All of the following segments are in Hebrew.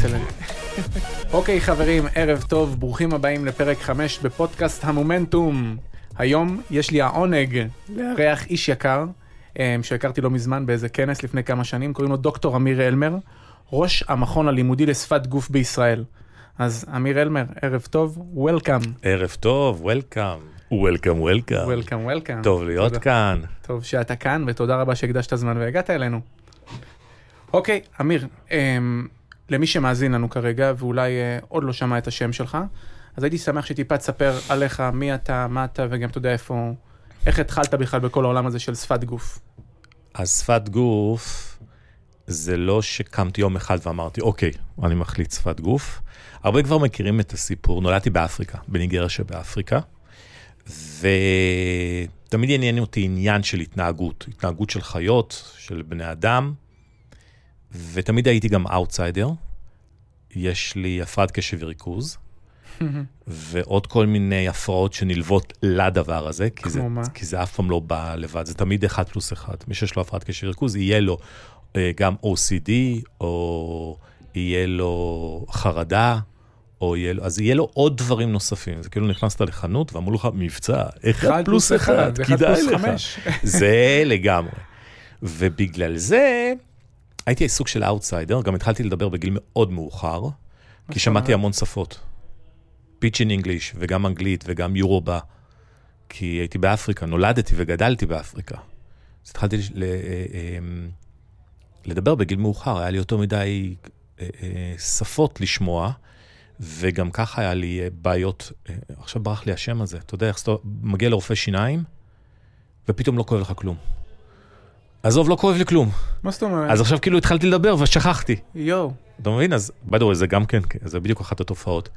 אקסלנט. אוקיי חברים, ערב טוב, ברוכים הבאים לפרק 5 בפודקאסט המומנטום. היום יש לי העונג לארח איש יקר, אה, שהכרתי לא מזמן באיזה כנס לפני כמה שנים, קוראים לו דוקטור אמיר אלמר, ראש המכון הלימודי לשפת גוף בישראל. אז אמיר אלמר, ערב טוב, וולקאם. ערב טוב, וולקאם. וולקאם, וולקאם. וולקאם, וולקאם. טוב להיות תודה. כאן. טוב שאתה כאן, ותודה רבה שהקדשת זמן והגעת אלינו. אוקיי, אמיר, אמ, למי שמאזין לנו כרגע, ואולי אה, עוד לא שמע את השם שלך, אז הייתי שמח שטיפה תספר עליך, מי אתה, מה אתה, וגם אתה יודע איפה, איך התחלת בכלל בכל העולם הזה של שפת גוף. אז שפת גוף, זה לא שקמתי יום אחד ואמרתי, אוקיי, אני מחליט שפת גוף. הרבה כבר מכירים את הסיפור, נולדתי באפריקה, בניגריה שבאפריקה, ותמיד עניין אותי עניין של התנהגות, התנהגות של חיות, של בני אדם, ותמיד הייתי גם אאוטסיידר. יש לי הפרעת קשב וריכוז, ועוד כל מיני הפרעות שנלוות לדבר הזה, כי זה, מה? כי זה אף פעם לא בא לבד, זה תמיד אחד פלוס אחד. מי שיש לו הפרעת קשב וריכוז, יהיה לו אה, גם OCD, או יהיה לו חרדה, או יהיה לו, אז יהיה לו עוד דברים נוספים. זה כאילו נכנסת לחנות ואמרו לך, מבצע, אחד פלוס אחד, כדאי לך. זה לגמרי. ובגלל זה הייתי סוג של אאוטסיידר, גם התחלתי לדבר בגיל מאוד מאוחר, כי שמעתי? המון שפות. Pidgin English, וגם אנגלית, וגם יורובה, כי הייתי באפריקה, נולדתי וגדלתי באפריקה. אז התחלתי ל- אה, אה, לדבר בגיל מאוחר, היה לי יותר מדי אה, אה, שפות לשמוע, וגם ככה היה לי אה, בעיות, אה, עכשיו ברח לי השם הזה, אתה יודע איך אתה מגיע לרופא שיניים, ופתאום לא כואב לך כלום. עזוב, לא כואב לי כלום. מה זאת אומרת? אז עכשיו כאילו התחלתי לדבר ושכחתי. יואו, אתה מבין? אז way, זה גם כן, זה בדיוק אחת התופעות.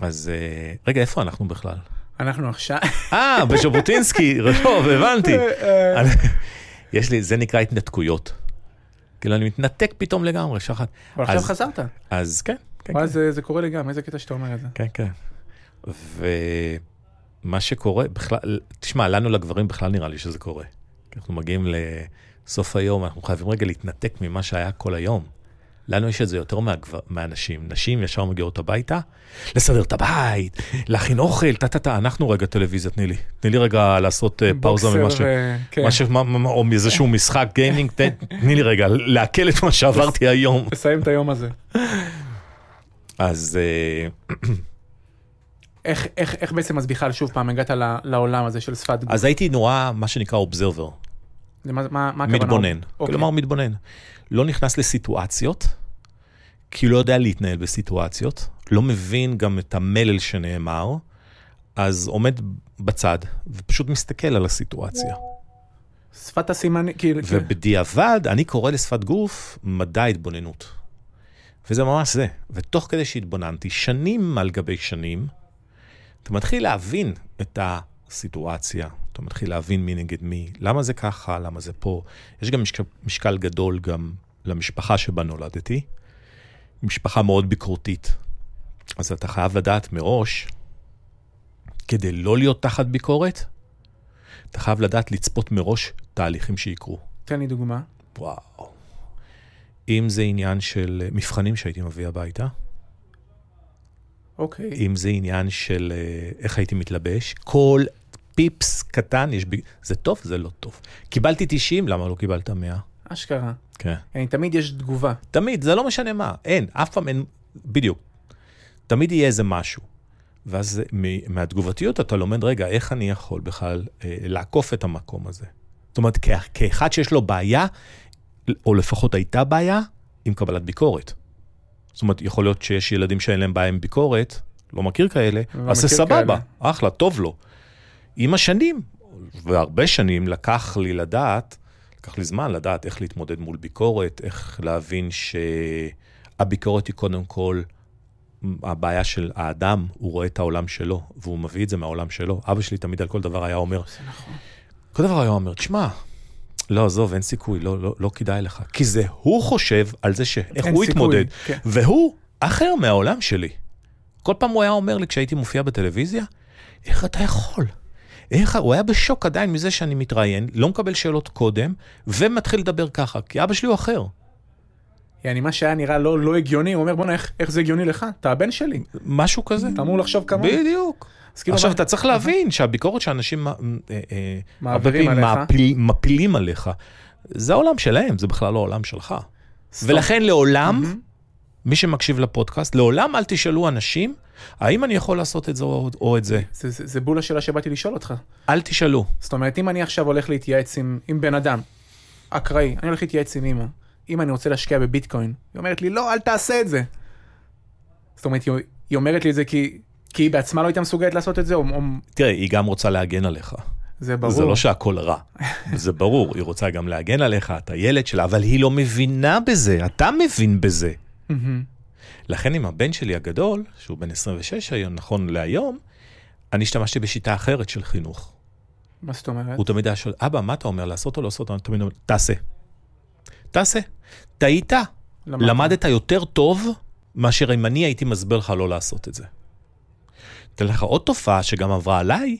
אז אה, רגע, איפה אנחנו בכלל? אנחנו עכשיו... אה, בז'בוטינסקי, טוב, הבנתי. אה, אני- יש לי, זה נקרא התנתקויות. כאילו, אני מתנתק פתאום לגמרי, שחט. אבל עכשיו חזרת. אז כן, כן, וואי, כן. זה קורה לי גם, איזה קטע שאתה אומר את זה. כן, כן. ומה שקורה, בכלל, תשמע, לנו לגברים בכלל נראה לי שזה קורה. כי אנחנו מגיעים לסוף היום, אנחנו חייבים רגע להתנתק ממה שהיה כל היום. לנו יש את זה יותר מהגבר, מהנשים. נשים ישר מגיעות הביתה, לסדר את הבית, להכין אוכל, טה-טה-טה, אנחנו רגע טלוויזיה, תני לי. תני לי רגע לעשות אה, פאוזה ממה ש... ו- כן. ש... או מאיזשהו משחק גיימינג, תני לי רגע, לעכל את מה שעברתי היום. תסיים את היום הזה. אז אה, איך, איך, איך בעצם אז בכלל שוב פעם הגעת לעולם הזה של שפת גוף? אז הייתי נורא, מה שנקרא אובזרבר. מה, מה, הכוונה? מתבונן. אוקיי. כלומר, מתבונן. לא נכנס לסיטואציות, כי לא יודע להתנהל בסיטואציות, לא מבין גם את המלל שנאמר, אז עומד בצד ופשוט מסתכל על הסיטואציה. שפת הסימנים, כאילו, ובדיעבד, אני קורא לשפת גוף מדע התבוננות. וזה ממש זה. ותוך כדי שהתבוננתי, שנים על גבי שנים, אתה מתחיל להבין את הסיטואציה, אתה מתחיל להבין מי נגד מי, למה זה ככה, למה זה פה. יש גם משקל, משקל גדול גם למשפחה שבה נולדתי, משפחה מאוד ביקורתית. אז אתה חייב לדעת מראש, כדי לא להיות תחת ביקורת, אתה חייב לדעת לצפות מראש תהליכים שיקרו. תן לי דוגמה. וואו. אם זה עניין של מבחנים שהייתי מביא הביתה, אוקיי. אם זה עניין של אה, איך הייתי מתלבש, כל פיפס קטן יש בי... זה טוב, זה לא טוב. קיבלתי 90, למה לא קיבלת 100? אשכרה. כן. אני, תמיד יש תגובה. תמיד, זה לא משנה מה, אין, אף פעם אין, בדיוק. תמיד יהיה איזה משהו. ואז מהתגובתיות אתה לומד, רגע, איך אני יכול בכלל אה, לעקוף את המקום הזה? זאת אומרת, כ- כאחד שיש לו בעיה, או לפחות הייתה בעיה, עם קבלת ביקורת. זאת אומרת, יכול להיות שיש ילדים שאין להם בעיה עם ביקורת, לא מכיר כאלה, לא אז זה מכיר סבבה, כאלה. אחלה, טוב לו. עם השנים, והרבה שנים לקח לי לדעת, לקח לי זמן לדעת איך להתמודד מול ביקורת, איך להבין שהביקורת היא קודם כל הבעיה של האדם, הוא רואה את העולם שלו, והוא מביא את זה מהעולם שלו. אבא שלי תמיד על כל דבר היה אומר, זה נכון. כל דבר היה אומר, תשמע, לא, עזוב, אין סיכוי, לא, לא, לא כדאי לך. כי זה הוא חושב על זה שאיך אין הוא סיכוי, התמודד, כן. והוא אחר מהעולם שלי. כל פעם הוא היה אומר לי, כשהייתי מופיע בטלוויזיה, איך אתה יכול? איך, הוא היה בשוק עדיין מזה שאני מתראיין, לא מקבל שאלות קודם, ומתחיל לדבר ככה, כי אבא שלי הוא אחר. יעני, מה שהיה נראה לא, לא הגיוני, הוא אומר, בוא'נה, איך, איך זה הגיוני לך? אתה הבן שלי, משהו כזה. אתה אמור לחשוב כמוני. בדיוק. כאילו, עכשיו מה- אתה צריך להבין שהביקורת שאנשים אה, אה, מעבירים הרבה פעמים עליך. מפיל- מפילים עליך, זה העולם שלהם, זה בכלל לא העולם שלך. סתום. ולכן לעולם, מהמם. מי שמקשיב לפודקאסט, לעולם אל תשאלו אנשים, האם אני יכול לעשות את זה או, או את זה. זה, זה, זה בול השאלה שבאתי לשאול אותך. אל תשאלו. זאת אומרת, אם אני עכשיו הולך להתייעץ עם, עם בן אדם, אקראי, אני הולך להתייעץ עם אמא, אם אני רוצה להשקיע בביטקוין, היא אומרת לי, לא, אל תעשה את זה. זאת אומרת, היא, היא אומרת לי את זה כי, כי היא בעצמה לא הייתה מסוגלת לעשות את זה, או, או תראה, היא גם רוצה להגן עליך. זה ברור. זה לא שהכל רע, זה ברור, היא רוצה גם להגן עליך, אתה ילד שלה, אבל היא לא מבינה בזה, אתה מבין בזה. מהמם. לכן עם הבן שלי הגדול, שהוא בן 26 היום, נכון להיום, אני השתמשתי בשיטה אחרת של חינוך. מה זאת אומרת? הוא תמיד היה שואל, אבא, מה אתה אומר, לעשות או לא לעשות? אני תמיד אומר, תעשה. תעשה. טעית, למדת. למדת יותר טוב מאשר אם אני הייתי מסביר לך לא לעשות את זה. אתן לך עוד תופעה שגם עברה עליי,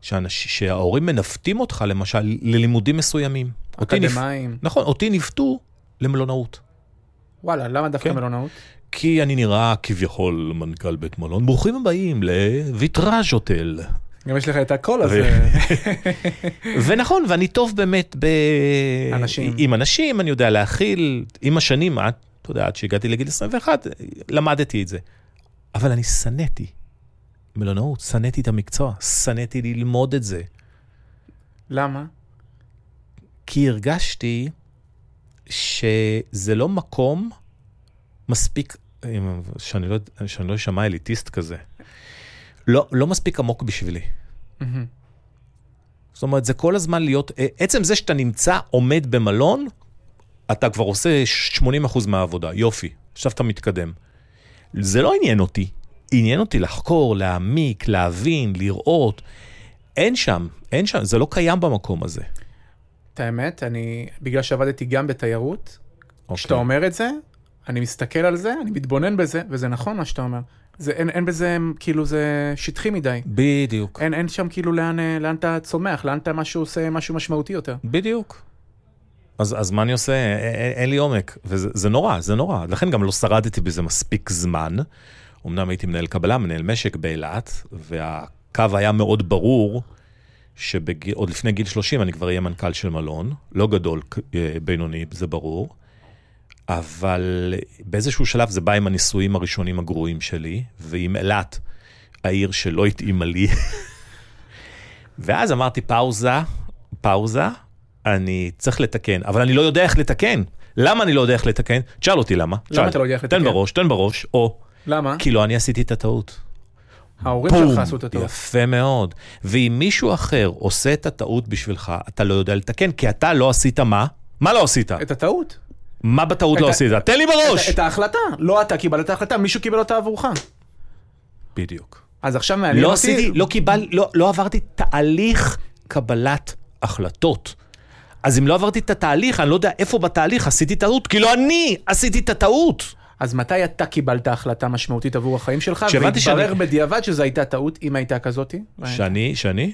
שאנש, שההורים מנווטים אותך למשל ללימודים מסוימים. אותי נפ... אקדמאים. נכון, אותי ניווטו למלונאות. וואלה, למה דווקא כן. מלונאות? כי אני נראה כביכול מנכ"ל בית מלון. ברוכים הבאים לויטראז' הוטל. גם יש לך את הקול הזה. ונכון, ואני טוב באמת ב... אנשים. עם אנשים, אני יודע להכיל. עם השנים, עד, אתה יודע, עד שהגעתי לגיל 21, למדתי את זה. אבל אני שנאתי מלונאות, שנאתי את המקצוע, שנאתי ללמוד את זה. למה? כי הרגשתי שזה לא מקום מספיק, שאני לא, שאני לא אשמע אליטיסט כזה, לא, לא מספיק עמוק בשבילי. מהמם. זאת אומרת, זה כל הזמן להיות, עצם זה שאתה נמצא, עומד במלון, אתה כבר עושה 80% מהעבודה, יופי, עכשיו אתה מתקדם. זה לא עניין אותי, עניין אותי לחקור, להעמיק, להבין, לראות. אין שם, אין שם, זה לא קיים במקום הזה. את האמת, אני, בגלל שעבדתי גם בתיירות, כשאתה אוקיי. אומר את זה, אני מסתכל על זה, אני מתבונן בזה, וזה נכון מה שאתה אומר. זה, אין, אין בזה, כאילו, זה שטחי מדי. בדיוק, אין, אין שם כאילו לאן, אה, לאן אתה צומח, לאן אתה משהו עושה משהו משמעותי יותר. בדיוק. אז, אז מה אני עושה? א- א- אין לי עומק, וזה זה נורא, זה נורא. לכן גם לא שרדתי בזה מספיק זמן. אמנם הייתי מנהל קבלה, מנהל משק באילת, והקו היה מאוד ברור, שעוד לפני גיל 30 אני כבר אהיה מנכ"ל של מלון, לא גדול, אה, בינוני, זה ברור. אבל באיזשהו שלב זה בא עם הניסויים הראשונים הגרועים שלי, ועם אילת, העיר שלא התאימה לי. ואז אמרתי, פאוזה, פאוזה, אני צריך לתקן, אבל אני לא יודע איך לתקן. למה אני לא יודע איך לתקן? תשאל אותי למה. למה. אתה לא יודע איך תן לתקן? בראש, תן בראש, או, למה? כי לא אני עשיתי את הטעות. ההורים בום, שלך עשו את הטעות. יפה מאוד. ואם מישהו אחר עושה את הטעות בשבילך, אתה לא יודע לתקן, כי אתה לא עשית מה? מה לא עשית? את הטעות. מה בטעות לא ה- עשית? תן לי בראש! את, את ההחלטה. לא אתה קיבלת את ההחלטה, מישהו קיבל אותה עבורך. בדיוק. אז עכשיו מעניין לא אותי... עשיתי, לא קיבל, לא, לא עברתי תהליך קבלת החלטות. אז אם לא עברתי את התהליך, אני לא יודע איפה בתהליך עשיתי טעות, כי לא אני עשיתי את הטעות. אז מתי אתה קיבלת החלטה משמעותית עבור החיים שלך, והתברר בדיעבד שזו הייתה טעות, אם הייתה כזאתי? שאני, שאני?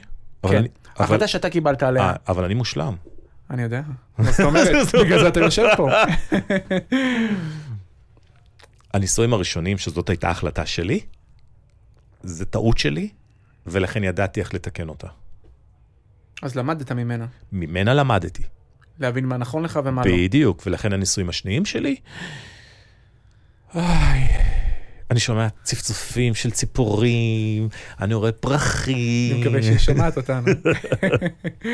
כן. החלטה שאתה קיבלת עליה. אה, אבל אני מושלם. אני יודע. מה זאת אומרת? בגלל זה אתה יושב פה. הניסויים הראשונים, שזאת הייתה החלטה שלי, זה טעות שלי, ולכן ידעתי איך לתקן אותה. אז למדת ממנה. ממנה למדתי. להבין מה נכון לך ומה לא. בדיוק, ולכן הניסויים השניים שלי, אני שומע צפצופים של ציפורים, אני רואה פרחים. אני מקווה שהיא שומעת אותנו.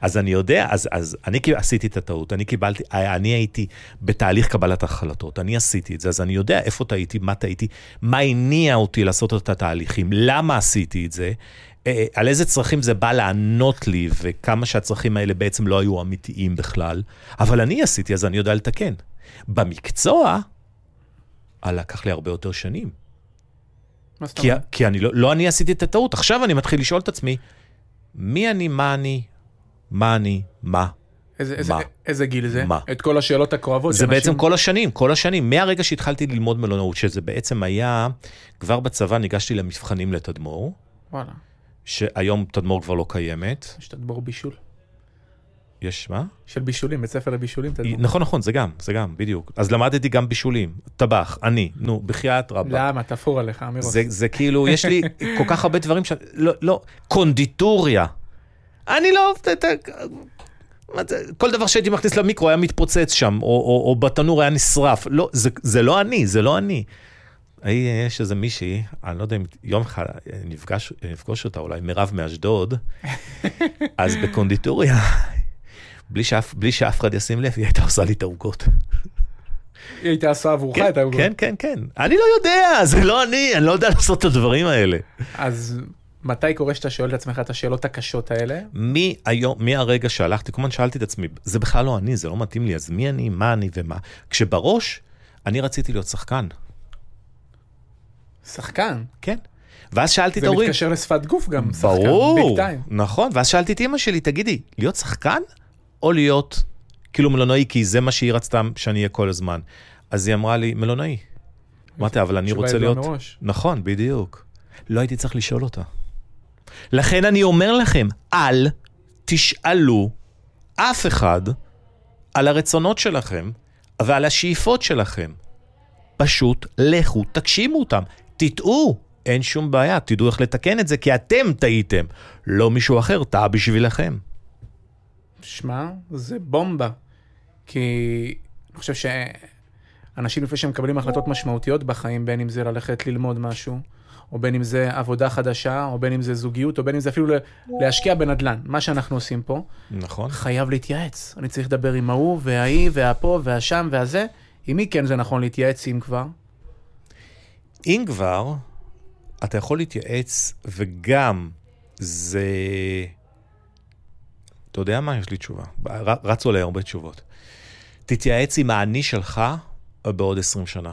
אז אני יודע, אז, אז אני עשיתי את הטעות, אני קיבלתי, אני הייתי בתהליך קבלת החלטות, אני עשיתי את זה, אז אני יודע איפה טעיתי, מה טעיתי, מה הניע אותי לעשות את התהליכים, למה עשיתי את זה, אה, על איזה צרכים זה בא לענות לי, וכמה שהצרכים האלה בעצם לא היו אמיתיים בכלל, אבל אני עשיתי, אז אני יודע לתקן. במקצוע, אה, לקח לי הרבה יותר שנים. מה זאת כי, אומרת? כי אני לא, לא אני עשיתי את הטעות, עכשיו אני מתחיל לשאול את עצמי, מי אני, מה אני, מה אני, מה. איזה- איזה- מה? איזה גיל זה? מה? את כל השאלות הכואבות. זה שאנשים- בעצם כל השנים, כל השנים, מהרגע שהתחלתי ללמוד מלונאות, שזה בעצם היה, כבר בצבא ניגשתי למבחנים לתדמור, וואלה, שהיום תדמור כבר לא קיימת, יש תדבור בישול. יש מה? של בישולים, בית ספר לבישולים. נכון, נכון, זה גם, זה גם, בדיוק. אז למדתי גם בישולים, טבח, אני, נו, בחייאת רבאק. למה? תפור עליך, אמירות. זה, זה כאילו, יש לי כל כך הרבה דברים ש... לא, לא, קונדיטוריה. אני לא... ת- ת- מה זה, כל דבר שהייתי מכניס למיקרו היה מתפוצץ שם, או, או, או בתנור היה נשרף. לא, זה, זה לא אני, זה לא אני. יש איזה מישהי, אני לא יודע אם יום אחד נפגש, נפגוש אותה, אולי מירב מאשדוד, אז בקונדיטוריה, בלי שאף, בלי שאף אחד ישים לב, היא הייתה עושה לי את העוגות. היא הייתה עושה עבורך את העוגות. כן, כן, כן. אני לא יודע, זה לא אני, אני לא יודע לעשות את הדברים האלה. אז מתי קורה שאתה שואל את עצמך את השאלות הקשות האלה? מי היום, מהרגע שהלכתי, כל הזמן שאלתי את עצמי, זה בכלל לא אני, זה לא מתאים לי, אז מי אני, מה אני ומה. כשבראש, אני רציתי להיות שחקן, שחקן. כן. ואז שאלתי את זה ההורים, מתקשר לשפת גוף גם, שחקן, ביג ברור, טיים. נכון, ואז שאלתי את אימא שלי, תגידי, להיות שחקן או להיות כאילו מלונאי, כי זה מה שהיא רצתה שאני אהיה כל הזמן. אז היא אמרה לי, מלונאי. אמרתי, אבל אני רוצה להיות... מראש. נכון, בדיוק. לא הייתי צריך לשאול אותה. לכן אני אומר לכם, אל תשאלו אף אחד על הרצונות שלכם ועל השאיפות שלכם. פשוט לכו, תגשימו אותם, תטעו, אין שום בעיה, תדעו איך לתקן את זה, כי אתם טעיתם, לא מישהו אחר טעה בשבילכם. שמע, זה בומבה. כי אני חושב שאנשים לפני שהם מקבלים החלטות משמעותיות בחיים, בין אם זה ללכת ללמוד משהו, או בין אם זה עבודה חדשה, או בין אם זה זוגיות, או בין אם זה אפילו להשקיע בנדל"ן, מה שאנחנו עושים פה, נכון? חייב להתייעץ. אני צריך לדבר עם ההוא, וההיא, והפה, והשם, והזה. עם מי כן זה נכון להתייעץ, אם כבר? אם כבר, אתה יכול להתייעץ, וגם זה... אתה יודע מה? יש לי תשובה. רצו עליי הרבה תשובות. תתייעץ עם האני שלך בעוד 20 שנה.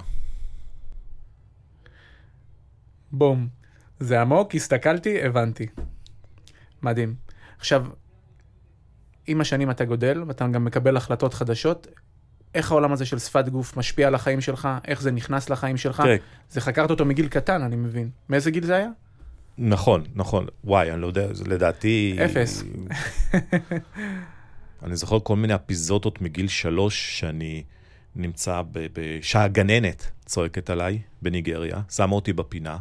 בום. זה עמוק, הסתכלתי, הבנתי. מדהים. עכשיו, עם השנים אתה גודל, ואתה גם מקבל החלטות חדשות. איך העולם הזה של שפת גוף משפיע על החיים שלך? איך זה נכנס לחיים שלך? תראה, זה חקרת אותו מגיל קטן, אני מבין. מאיזה גיל זה היה? נכון, נכון. וואי, אני לא יודע, זה לדעתי... אפס. אני זוכר כל מיני אפיזודות מגיל שלוש שאני נמצא ב... ב- שהגננת צועקת עליי בניגריה, שמה אותי בפינה,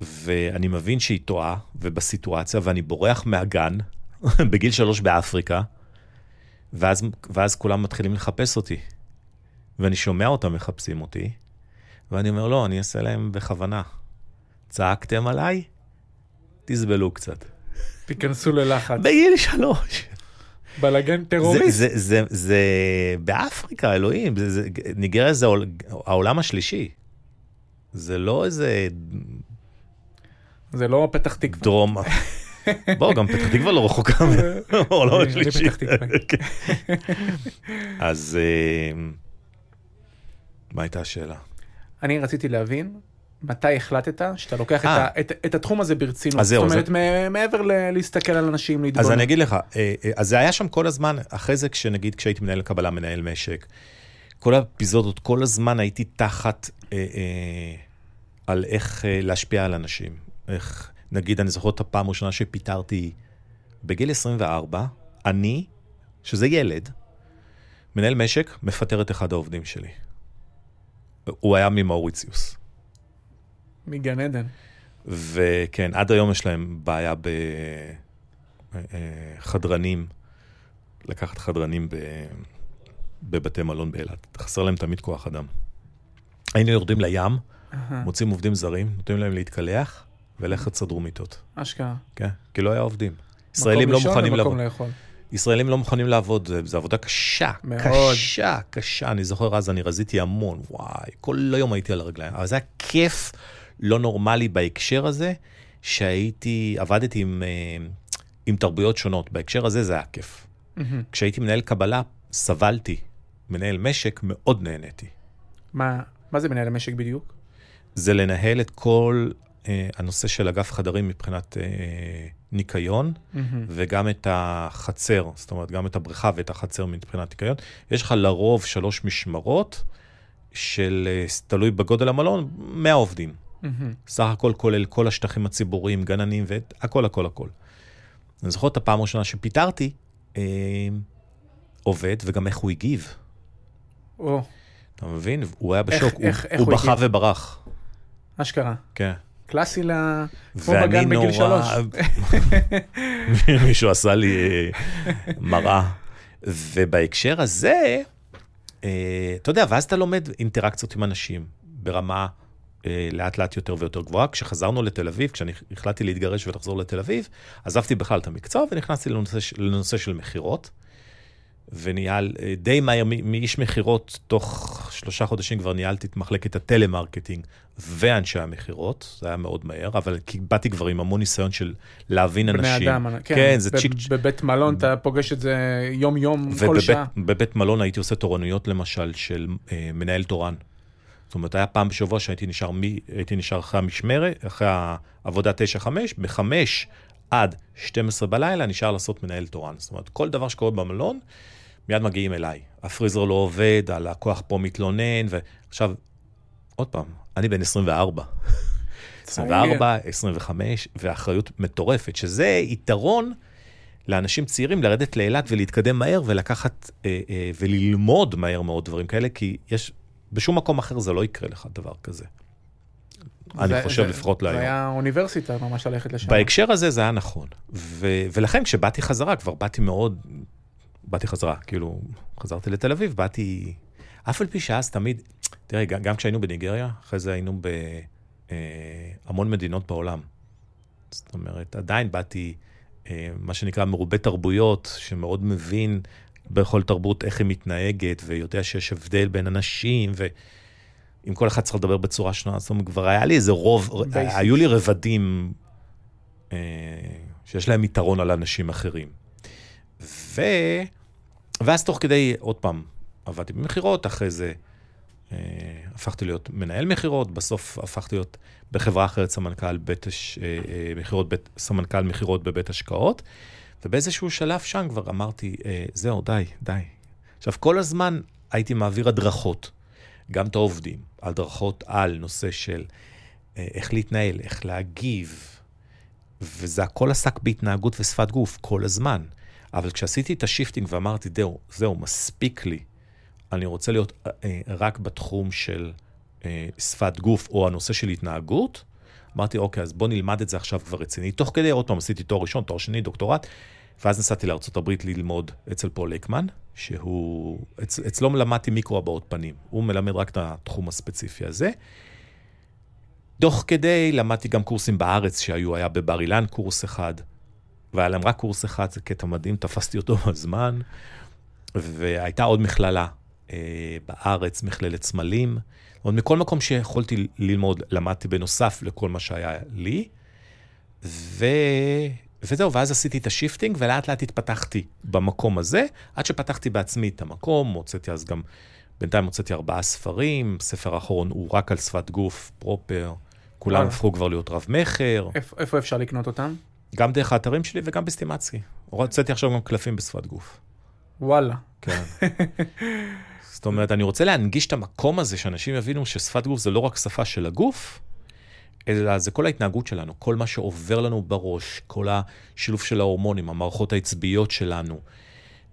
ואני מבין שהיא טועה, ובסיטואציה, ואני בורח מהגן בגיל שלוש באפריקה, ואז, ואז כולם מתחילים לחפש אותי. ואני שומע אותם מחפשים אותי, ואני אומר, לא, אני אעשה להם בכוונה. צעקתם עליי? תסבלו קצת. תיכנסו ללחץ. בגיל שלוש. בלאגן זה, טרוריסט. זה, זה, זה באפריקה, אלוהים, זה, זה, ניגריה זה העול- העולם השלישי. זה לא איזה זה לא פתח תקווה. דרום... בוא, גם פתח תקווה לא רחוקה מהעולם השלישי. כן. אז אה, מה הייתה השאלה? אני רציתי להבין מתי החלטת שאתה לוקח את, אה. ה, את, את התחום הזה ברצינות. אז זהו, זאת אומרת, זה- מעבר ל- להסתכל על אנשים, להתבונן. אז אני אגיד לך, אה, אה, אז זה היה שם כל הזמן, אחרי זה כשנגיד כשהייתי מנהל קבלה, מנהל משק, כל האפיזודות, כל הזמן הייתי תחת אה, אה, על איך אה, להשפיע על אנשים. איך, נגיד, אני זוכר את הפעם הראשונה שפיטרתי בגיל 24, אני, שזה ילד, מנהל משק, מפטר את אחד העובדים שלי. הוא היה ממאוריציוס. מגן עדן. וכן, עד היום יש להם בעיה בחדרנים, לקחת חדרנים ב... בבתי מלון באילת. חסר להם תמיד כוח אדם. היינו יורדים לים, אהה, מוצאים עובדים זרים, נותנים להם להתקלח, ולכת תסדרו מיטות. אשכרה. כן, כי לא היה עובדים. ישראלים מקום לא מוכנים לעבוד. לאכול. ישראלים לא מוכנים לעבוד, זו עבודה קשה. מאוד. קשה, קשה. אני זוכר אז, אני רזיתי המון, וואי, כל היום הייתי על הרגליים. אבל זה היה כיף לא נורמלי בהקשר הזה, שהייתי, עבדתי עם, אה, עם תרבויות שונות. בהקשר הזה זה היה כיף. מהמם. כשהייתי מנהל קבלה, סבלתי. מנהל משק, מאוד נהניתי. מה מה זה מנהל המשק בדיוק? זה לנהל את כל אה, הנושא של אגף חדרים מבחינת אה, ניקיון, מהמם. וגם את החצר, זאת אומרת, גם את הבריכה ואת החצר מבחינת ניקיון. יש לך לרוב שלוש משמרות של, אה, תלוי בגודל המלון, 100 עובדים. מהמם. סך הכל כולל כל השטחים הציבוריים, גננים והכל, הכל, הכל. אני זוכר את הפעם הראשונה שפיטרתי אה, עובד וגם איך הוא הגיב. או, אתה מבין? הוא היה איך- בשוק, הוא- איך- איך הוא הוא בכה? וברח. אשכרה. כן. קלאסי ל... כמו בגן בגיל נורא... שלוש. מישהו עשה לי אה, מראה. ובהקשר הזה, אה, אתה יודע, ואז אתה לומד אינטראקציות עם אנשים ברמה לאט לאט יותר ויותר גבוהה. כשחזרנו לתל אביב, כשאני החלטתי להתגרש ולחזור לתל אביב, עזבתי בכלל את המקצוע ונכנסתי לנושא, לנושא של מכירות. וניהל, אה, די מהר, מאיש מכירות, תוך שלושה חודשים כבר ניהלתי את מחלקת הטלמרקטינג ואנשי המכירות, זה היה מאוד מהר, אבל באתי כבר עם המון ניסיון של להבין בני אנשים. אדם, כן, כן, זה ב- צ'יק... בבית מלון אתה פוגש את זה יום-יום, כל ובבית שעה. בבית מלון הייתי עושה תורנויות למשל של אה, מנהל תורן. זאת אומרת, היה פעם בשבוע שהייתי נשאר, מ, הייתי נשאר אחרי המשמרת, אחרי העבודה 9-5, ב-5 עד 12 בלילה נשאר לעשות מנהל תורן. זאת אומרת, כל דבר שקורה במלון, מיד מגיעים אליי. הפריזר לא עובד, הלקוח פה מתלונן, ועכשיו, עוד פעם, אני בן 24. 24, 25, ואחריות מטורפת, שזה יתרון לאנשים צעירים לרדת לאילת ולהתקדם מהר ולקחת אה, אה, וללמוד מהר מאוד דברים כאלה, כי יש, בשום מקום אחר זה לא יקרה לך דבר כזה. אני זה- חושב זה- לפחות זה להיום. היה אוניברסיטה ממש ללכת לשם. בהקשר הזה זה היה נכון. ו- ולכן כשבאתי חזרה, כבר באתי מאוד, באתי חזרה, כאילו, חזרתי לתל אביב, באתי, אף על פי שאז תמיד, תראה, גם, גם כשהיינו בניגריה, אחרי זה היינו בהמון מדינות בעולם. זאת אומרת, עדיין באתי, אה, מה שנקרא מרובה תרבויות, שמאוד מבין בכל תרבות איך היא מתנהגת, ויודע שיש הבדל בין אנשים, ו... אם כל אחד צריך לדבר בצורה שונה, זאת אומרת, כבר היה לי איזה רוב, Basics. היו לי רבדים אה, שיש להם יתרון על אנשים אחרים. ו... ואז תוך כדי, עוד פעם, עבדתי במכירות, אחרי זה אה, הפכתי להיות מנהל מכירות, בסוף הפכתי להיות בחברה אחרת סמנכ"ל בית, אה, אה, מכירות, בית, סמנכ"ל מכירות בבית השקעות, ובאיזשהו שלב שם כבר אמרתי, אה, זהו, די, די. עכשיו, כל הזמן הייתי מעביר הדרכות, גם את העובדים, הדרכות על נושא של אה, איך להתנהל, איך להגיב, וזה הכל עסק בהתנהגות ושפת גוף כל הזמן. אבל כשעשיתי את ה shifting ואמרתי, זהו, זהו, מספיק לי, אני רוצה להיות אה, אה, רק בתחום של אה, שפת גוף או הנושא של התנהגות, אמרתי, אוקיי, אז בוא נלמד את זה עכשיו כבר רציני. תוך כדי, עוד פעם, עשיתי תואר ראשון, תואר שני, דוקטורט, ואז נסעתי לארה"ב ללמוד אצל פול ליקמן, שהוא, אצ, אצלו למדתי מיקרו הבעות פנים. הוא מלמד רק את התחום הספציפי הזה. תוך כדי למדתי גם קורסים בארץ שהיו, היה בבר אילן קורס אחד, והיה להם רק קורס אחד, זה קטע מדהים, תפסתי אותו בזמן, והייתה עוד מכללה בארץ, מכללת סמלים. עוד מכל מקום שיכולתי ללמוד, למדתי בנוסף לכל מה שהיה לי, ו... וזהו, ואז עשיתי את ה shifting, ולאט לאט התפתחתי במקום הזה, עד שפתחתי בעצמי את המקום, הוצאתי אז גם, בינתיים הוצאתי ארבעה ספרים, ספר האחרון הוא רק על שפת גוף, פרופר, כולם. הפכו כבר להיות רב-מכר, איפה- איפה אפשר לקנות אותם? גם דרך האתרים שלי וגם בסטימצקי. הוצאתי עכשיו גם קלפים בשפת גוף. וואלה. כן. זאת אומרת, אני רוצה להנגיש את המקום הזה, שאנשים יבינו ששפת גוף זה לא רק שפה של הגוף, אלא זה כל ההתנהגות שלנו, כל מה שעובר לנו בראש, כל השילוב של ההורמונים, המערכות העצביות שלנו.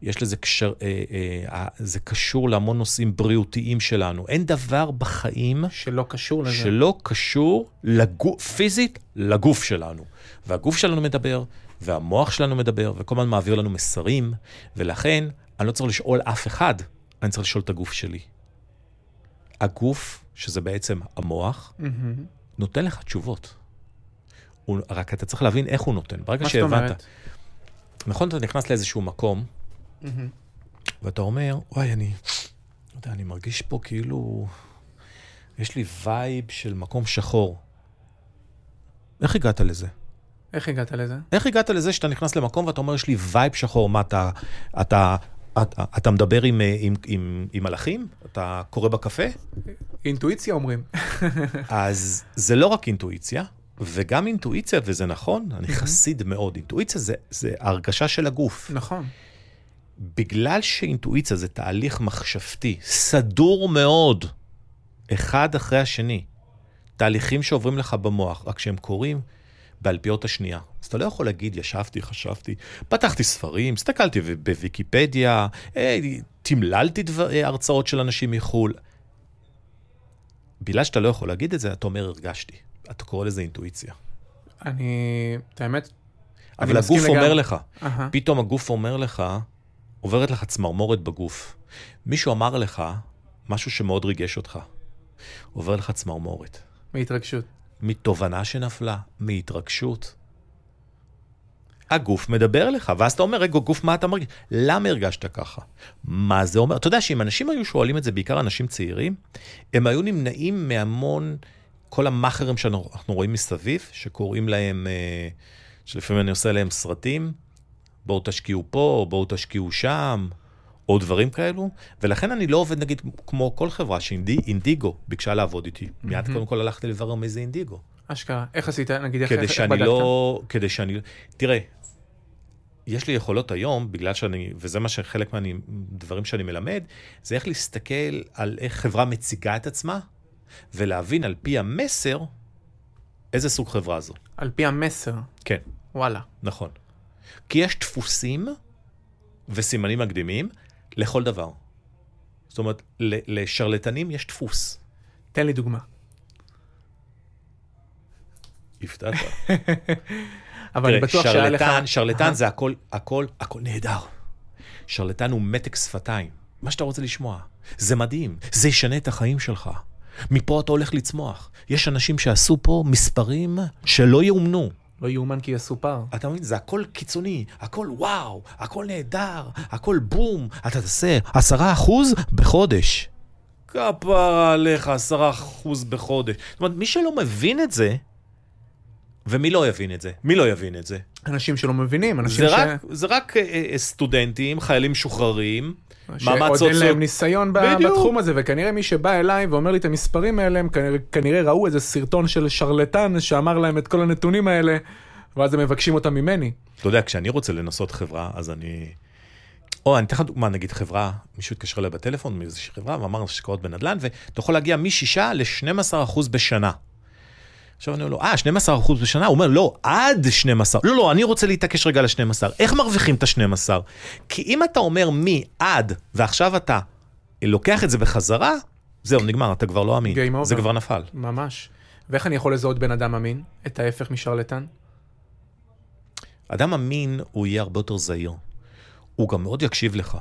יש לזה קשר, אה, אה, זה קשור להמון נושאים בריאותיים שלנו. אין דבר בחיים שלא קשור לזה. שלא קשור לגוף, פיזית לגוף שלנו. והגוף שלנו מדבר, והמוח שלנו מדבר, וכל הזמן מעביר לנו מסרים, ולכן אני לא צריך לשאול אף אחד, אני צריך לשאול את הגוף שלי. הגוף, שזה בעצם המוח, מהמם. נותן לך תשובות. הוא, רק אתה צריך להבין איך הוא נותן. ברגע מה שהבנת, אומרת? נכון, אתה נכנס לאיזשהו מקום, מהמם. ואתה אומר, וואי, אני, לא יודע, אני מרגיש פה כאילו, יש לי וייב של מקום שחור. איך הגעת לזה? איך הגעת לזה? איך הגעת לזה שאתה נכנס למקום ואתה אומר, יש לי וייב שחור, מה אתה, אתה, אתה, אתה מדבר עם, אה, עם, עם, עם מלאכים? אתה קורא בקפה? אינטואיציה אומרים. אז זה לא רק אינטואיציה, וגם אינטואיציה, וזה נכון, אני חסיד מאוד. אינטואיציה זה, זה הרגשה של הגוף. נכון. בגלל שאינטואיציה זה תהליך מחשבתי, סדור מאוד, אחד אחרי השני, תהליכים שעוברים לך במוח, רק שהם קורים באלפיות השנייה. אז אתה לא יכול להגיד, ישבתי, חשבתי, פתחתי ספרים, הסתכלתי בוויקיפדיה, אה, תמללתי דבר, אה, הרצאות של אנשים מחו"ל. בגלל שאתה לא יכול להגיד את זה, אתה אומר, הרגשתי. אתה קורא לזה אינטואיציה. אני, את האמת, אבל הגוף אומר לגמרי. לך, אהה. פתאום הגוף אומר לך, עוברת לך צמרמורת בגוף. מישהו אמר לך משהו שמאוד ריגש אותך. עובר לך צמרמורת. מהתרגשות. מתובנה שנפלה, מהתרגשות. הגוף מדבר לך, ואז אתה אומר, רגע, גוף, מה אתה מרגיש? למה הרגשת ככה? מה זה אומר? אתה יודע שאם אנשים היו שואלים את זה, בעיקר אנשים צעירים, הם היו נמנעים מהמון, כל המאכערים שאנחנו רואים מסביב, שקוראים להם, אה, שלפעמים אני עושה להם סרטים, בואו תשקיעו פה, בואו תשקיעו שם, או דברים כאלו, ולכן אני לא עובד, נגיד, כמו כל חברה שאינדיגו ביקשה לעבוד איתי. מיד קודם כל הלכתי לברר מי זה אינדיגו. אשכרה. איך עשית? נגיד, איך כדי איך שאני בדקת? לא... כדי שאני... תראה, יש לי יכולות היום, בגלל שאני, וזה מה שחלק מהדברים שאני מלמד, זה איך להסתכל על איך חברה מציגה את עצמה, ולהבין על פי המסר איזה סוג חברה זו. על פי המסר. כן, וואלה. נכון. כי יש דפוסים וסימנים מקדימים לכל דבר. זאת אומרת, לשרלטנים יש דפוס. תן לי דוגמה. הפתעת. אבל אני בטוח שהיה לך... שרלטן. זה הכל, הכל, הכל נהדר. שרלטן הוא מתק שפתיים, מה שאתה רוצה לשמוע. זה מדהים, זה ישנה את החיים שלך. מפה אתה הולך לצמוח. יש אנשים שעשו פה מספרים שלא יאומנו. לא יאומן כי יסופר. אתה מבין? זה הכל קיצוני, הכל וואו, הכל נהדר, הכל בום. אתה תעשה עשרה אחוז בחודש. כפרה עליך, עשרה אחוז בחודש. זאת אומרת, מי שלא מבין את זה, ומי לא יבין את זה? מי לא יבין את זה? אנשים שלא מבינים, אנשים זה ש... רק, זה רק אה, אה, סטודנטים, חיילים משוחררים, מעמד שעוד אין סוציו... להם ניסיון בדיוק. בתחום הזה, וכנראה מי שבא אליי ואומר לי את המספרים האלה, הם כנראה, כנראה ראו איזה סרטון של שרלטן שאמר להם את כל הנתונים האלה, ואז הם מבקשים אותם ממני. אתה יודע, כשאני רוצה לנסות חברה, אז אני... או אני אתן לך דוגמה, נגיד חברה, מישהו התקשר אליי בטלפון מאיזושהי חברה ואמר השקעות בנדל"ן, ואתה יכול להגיע מ-6 ל-12 אחוז בשנה. עכשיו אני אומר לו, אה, 12 אחוז בשנה? הוא אומר, לא, עד 12. לא, לא, אני רוצה להתעקש רגע ל-12. איך מרוויחים את ה-12? כי אם אתה אומר מי עד, ועכשיו אתה לוקח את זה בחזרה, זהו, נגמר, אתה כבר לא אמין. זה. כבר נפל. ממש. ואיך אני יכול לזהות בן אדם אמין? את ההפך משרלטן? אדם אמין, הוא יהיה הרבה יותר זהיר. הוא גם מאוד יקשיב לך,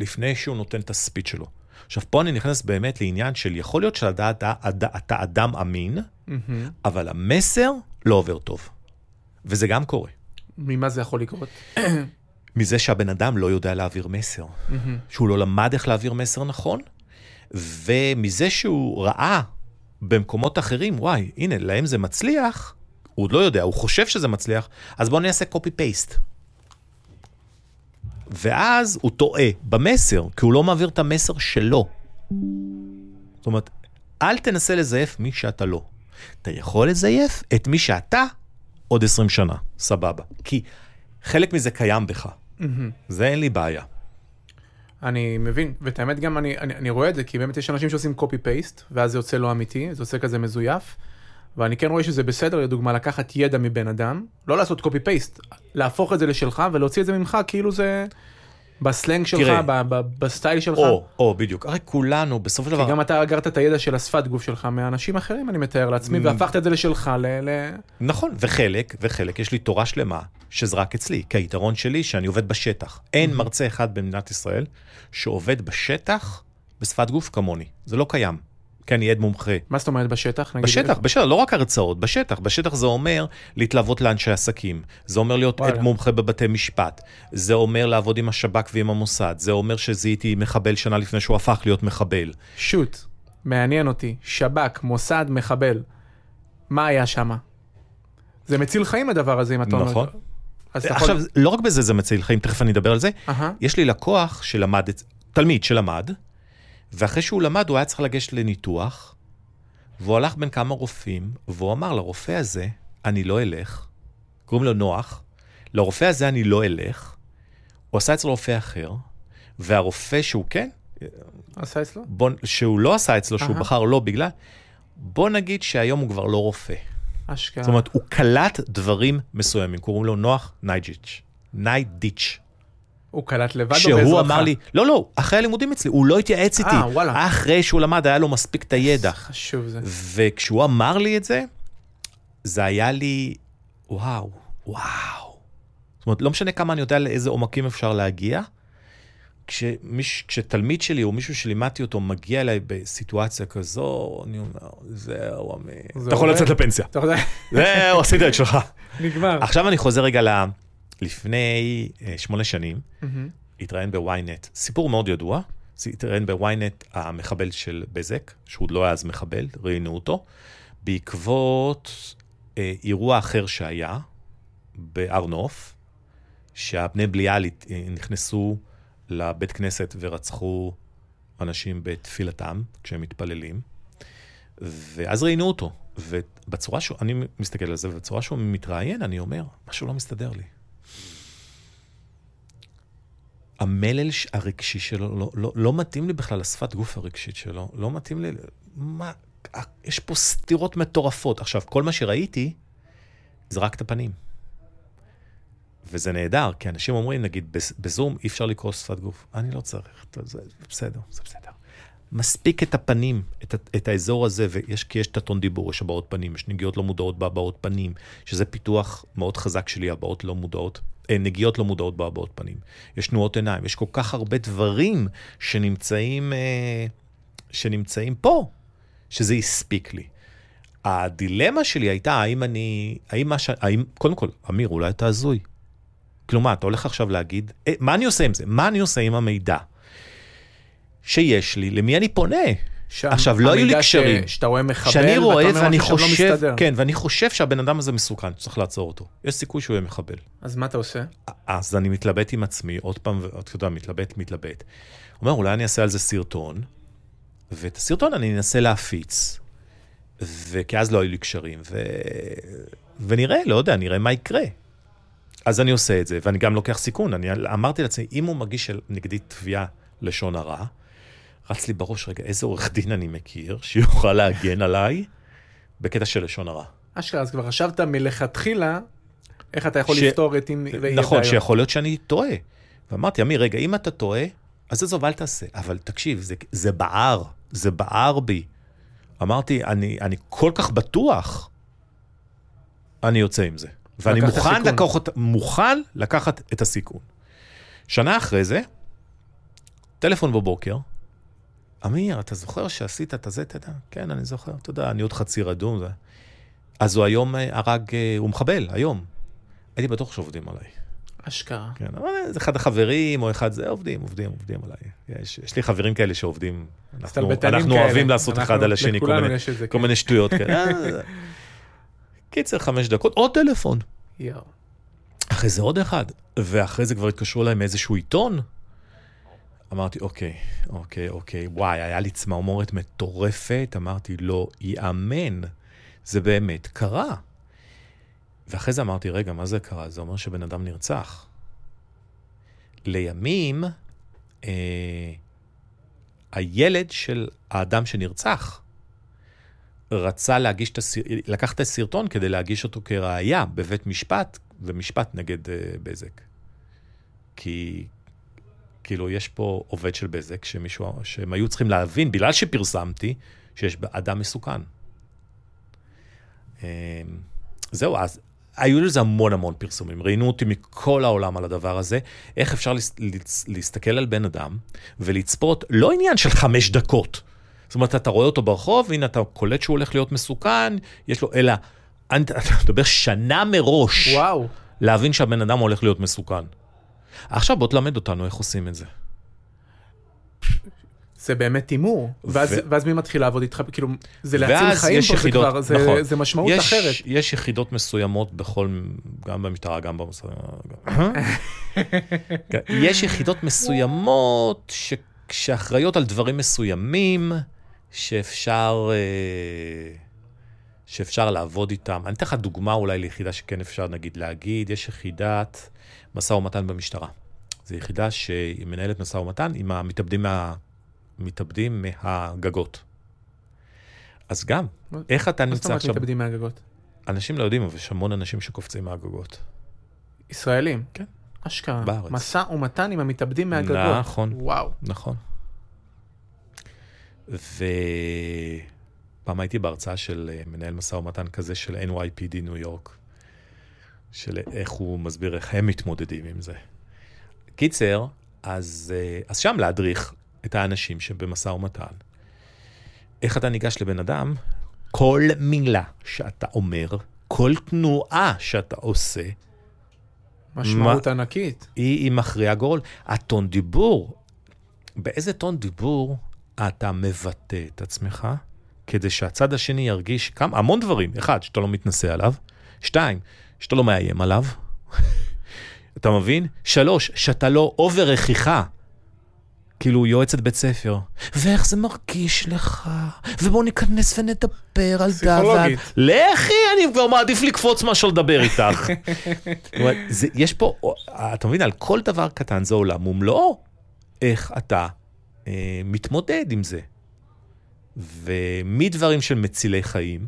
לפני שהוא נותן את הספיץ שלו. עכשיו, פה אני נכנס באמת לעניין של יכול להיות שאתה אתה, אתה, אתה אדם אמין, מהמם. אבל המסר לא עובר טוב. וזה גם קורה. ממה זה יכול לקרות? מזה שהבן אדם לא יודע להעביר מסר, מהמם. שהוא לא למד איך להעביר מסר נכון, ומזה שהוא ראה במקומות אחרים, וואי, הנה, להם זה מצליח, הוא עוד לא יודע, הוא חושב שזה מצליח, אז בואו נעשה copy-paste. ואז הוא טועה במסר, כי הוא לא מעביר את המסר שלו. זאת אומרת, אל תנסה לזייף מי שאתה לא. אתה יכול לזייף את מי שאתה עוד 20 שנה, סבבה. כי חלק מזה קיים בך. זה אין לי בעיה. אני מבין, ואת האמת גם אני, אני, אני רואה את זה, כי באמת יש אנשים שעושים copy paste, ואז זה יוצא לא אמיתי, זה יוצא כזה מזויף, ואני כן רואה שזה בסדר, לדוגמה, לקחת ידע מבן אדם, לא לעשות copy paste, להפוך את זה לשלך ולהוציא את זה ממך כאילו זה בסלנג שלך, תראה. ב, ב, בסטייל שלך. או, או, בדיוק. הרי כולנו, בסופו של כי דבר, גם אתה אגרת את הידע של השפת גוף שלך מאנשים אחרים, אני מתאר לעצמי. והפכת את זה לשלך, ל... ל... נכון, וחלק, וחלק, יש לי תורה שלמה, שזה רק אצלי, כי היתרון שלי שאני עובד בשטח. אין מרצה אחד במדינת ישראל שעובד בשטח בשפת גוף כמוני. זה לא קיים, כי אני עד מומחה. מה זאת אומרת בשטח? נגיד, בשטח, בשטח, לא רק הרצאות, בשטח. בשטח זה אומר להתלוות לאנשי עסקים. זה אומר להיות וואלה. עד מומחה בבתי משפט. זה אומר לעבוד עם השב"כ ועם המוסד. זה אומר שזיהיתי מחבל שנה לפני שהוא הפך להיות מחבל. שוט, מעניין אותי, שב"כ, מוסד, מחבל, מה היה שם? זה מציל חיים הדבר הזה, אם אתה אומר. נכון. עכשיו, יכול... לא רק בזה זה מציל חיים, תכף אני אדבר על זה. יש לי לקוח שלמד, תלמיד שלמד, ואחרי שהוא למד הוא היה צריך לגשת לניתוח, והוא הלך בין כמה רופאים, והוא אמר לרופא הזה, אני לא אלך, קוראים לו נוח, לרופא הזה אני לא אלך, הוא עשה אצל רופא אחר, והרופא שהוא כן, עשה אצלו? בוא, שהוא לא עשה אצלו, שהוא. בחר לא בגלל, בוא נגיד שהיום הוא כבר לא רופא. אשכרה. זאת אומרת, הוא קלט דברים מסוימים, קוראים לו נוח נייג'יץ', ניידיץ'. הוא קלט לבד או בעזרתך? שהוא אמר לי, לא, לא, אחרי הלימודים אצלי, הוא לא התייעץ איתי. אה, וואלה. אחרי שהוא למד, היה לו מספיק את הידע. חשוב זה. וכשהוא אמר לי את זה, זה היה לי, וואו, וואו. זאת אומרת, לא משנה כמה אני יודע לאיזה עומקים אפשר להגיע, כשמיש, כשתלמיד שלי או מישהו שלימדתי אותו מגיע אליי בסיטואציה כזו, אני אומר, זהו. זה אתה יכול? לצאת לפנסיה. זהו, עשית את שלך. נגמר. עכשיו אני חוזר רגע ל... לפני אה, שמונה שנים, מהמם. התראיין בוויינט, סיפור מאוד ידוע, התראיין בוויינט המחבל של בזק, שהוא עוד לא היה אז מחבל, ראיינו אותו, בעקבות אה, אירוע אחר שהיה בהר נוף, שהבני בליעל אה, נכנסו לבית כנסת ורצחו אנשים בתפילתם, כשהם מתפללים, ואז ראיינו אותו, ובצורה שהוא, אני מסתכל על זה, ובצורה שהוא מתראיין, אני אומר, משהו לא מסתדר לי. המלל הרגשי שלו לא, לא, לא מתאים לי בכלל לשפת גוף הרגשית שלו, לא מתאים לי, מה, יש פה סתירות מטורפות. עכשיו, כל מה שראיתי זה רק את הפנים. וזה נהדר, כי אנשים אומרים, נגיד, בז- בזום אי אפשר לקרוא שפת גוף. אני לא צריך, זה בסדר, זה בסדר. מספיק את הפנים, את, את האזור הזה, ויש, כי יש את הטון דיבור, יש הבעות פנים, יש נגיעות לא מודעות בהבעות פנים, שזה פיתוח מאוד חזק שלי, הבעות לא מודעות, אה, נגיעות לא מודעות בהבעות פנים. יש תנועות עיניים, יש כל כך הרבה דברים שנמצאים, אה, שנמצאים פה, שזה הספיק לי. הדילמה שלי הייתה, האם אני, האם מה ש... האם, קודם כל, אמיר, אולי אתה הזוי. כלומר, אתה הולך עכשיו להגיד, אה, מה אני עושה עם זה? מה אני עושה עם המידע שיש לי? למי אני פונה? שם עכשיו, לא היו לי קשרים. ש- שאתה רואה מחבל, שאני רואה ואתה אומר, ואני לא חושב, מסתדר. כן, ואני חושב שהבן אדם הזה מסוכן, צריך לעצור אותו. יש סיכוי שהוא יהיה מחבל. אז מה אתה עושה? אז אני מתלבט עם עצמי, עוד פעם, ואתה יודע, מתלבט, מתלבט. אומר, אולי אני אעשה על זה סרטון, ואת הסרטון אני אנסה להפיץ, וכי אז לא היו לי קשרים, ו... ונראה, לא יודע, נראה מה יקרה. אז אני עושה את זה, ואני גם לוקח סיכון. אני אמרתי לעצמי, אם הוא מגיש נגדי תביעה לשון הרע, רץ לי בראש, רגע, איזה עורך דין אני מכיר שיוכל להגן עליי בקטע של לשון הרע. אשכרה, אז כבר חשבת מלכתחילה איך אתה יכול ש- לפתור את אם... נכון. שיכול להיות שאני טועה. ואמרתי, אמיר, רגע, אם אתה טועה, אז עזוב, אל תעשה. אבל תקשיב, זה, זה בער, זה בער בי. אמרתי, אני, אני כל כך בטוח, אני יוצא עם זה. ואני מוכן. לקחת, מוכן לקחת את הסיכון. שנה אחרי זה, טלפון בבוקר, אמיר, אתה זוכר שעשית את הזה, אתה יודע? כן, אני זוכר, אתה יודע, אני עוד חצי רדום. זה. אז הוא היום אה, הרג, אה, הוא מחבל, היום. הייתי בטוח שעובדים עליי. אשכרה. כן, אבל זה אחד החברים או אחד זה, עובדים, עובדים, עובדים עליי. יש, יש לי חברים כאלה שעובדים. אנחנו, אנחנו כאלה. אוהבים לעשות אנחנו- אחד על השני כל מיני, כל כן. מיני שטויות כאלה. אה, קיצר, חמש דקות, עוד טלפון. יואו. אחרי זה עוד אחד, ואחרי זה כבר התקשרו אליי מאיזשהו עיתון. אמרתי, אוקיי, אוקיי, אוקיי, וואי, היה לי צמרמורת מטורפת, אמרתי, לא ייאמן, זה באמת קרה. ואחרי זה אמרתי, רגע, מה זה קרה? זה אומר שבן אדם נרצח. לימים, אה, הילד של האדם שנרצח רצה להגיש את הסרטון, לקח את הסרטון כדי להגיש אותו כראיה בבית משפט, ומשפט נגד אה, בזק. כי כאילו יש פה עובד של בזק שמישהו, שהם היו צריכים להבין, בגלל שפרסמתי, שיש אדם מסוכן. אה, זהו, אז היו לזה המון המון פרסומים, ראיינו אותי מכל העולם על הדבר הזה, איך אפשר להס- להס- להסתכל על בן אדם ולצפות, לא עניין של חמש דקות. זאת אומרת, אתה רואה אותו ברחוב, הנה אתה קולט שהוא הולך להיות מסוכן, יש לו, אלא, אתה אתה מדבר שנה מראש, וואו. להבין שהבן אדם הולך להיות מסוכן. עכשיו בוא תלמד אותנו איך עושים את זה. זה באמת הימור. ואז, ו- ואז מי מתחיל לעבוד איתך? כאילו, זה להציל חיים פה, זה יחידות, כבר, זה, נכון. זה משמעות יש, אחרת. יש יחידות מסוימות בכל, גם במשטרה, גם במוסד... כן, יש יחידות מסוימות ש, שאחראיות על דברים מסוימים, שאפשר, אה, שאפשר לעבוד איתם. אני אתן לך דוגמה אולי ליחידה שכן אפשר נגיד להגיד, יש יחידת משא ומתן במשטרה. זו יחידה שהיא מנהלת משא ומתן עם המתאבדים מה, מתאבדים מהגגות. אז גם, איך אתה מה זאת נמצא אומרת עכשיו... מתאבדים מהגגות? אנשים לא יודעים, אבל יש המון אנשים שקופצים מהגגות. ישראלים. כן. אשכרה. בארץ. משא ומתן עם המתאבדים מהגגות. נכון. וואו. נכון. ופעם הייתי בהרצאה של אה, מנהל משא ומתן כזה של NYPD ניו יורק, של איך הוא מסביר איך הם מתמודדים עם זה. קיצר, אז, אה, אז שם להדריך את האנשים שבמשא ומתן. איך אתה ניגש לבן אדם? כל מילה שאתה אומר, כל תנועה שאתה עושה, משמעות ענקית. היא, היא מכריעה גורל. הטון דיבור, באיזה טון דיבור אתה מבטא את עצמך, כדי שהצד השני ירגיש כמה, המון דברים. אחד, שאתה לא מתנשא עליו. שתיים, שאתה לא מאיים עליו. אתה מבין? שלוש, שאתה לא אובר רכיחה. כאילו יועצת בית ספר, ואיך זה מרגיש לך, ובואו ניכנס ונדבר על. דוון. לכי, אני כבר מעדיף לקפוץ מאשר לדבר איתך. זה, יש פה, אתה מבין, על כל דבר קטן זה עולם ומלואו. איך אתה אה, מתמודד עם זה. ומדברים של מצילי חיים,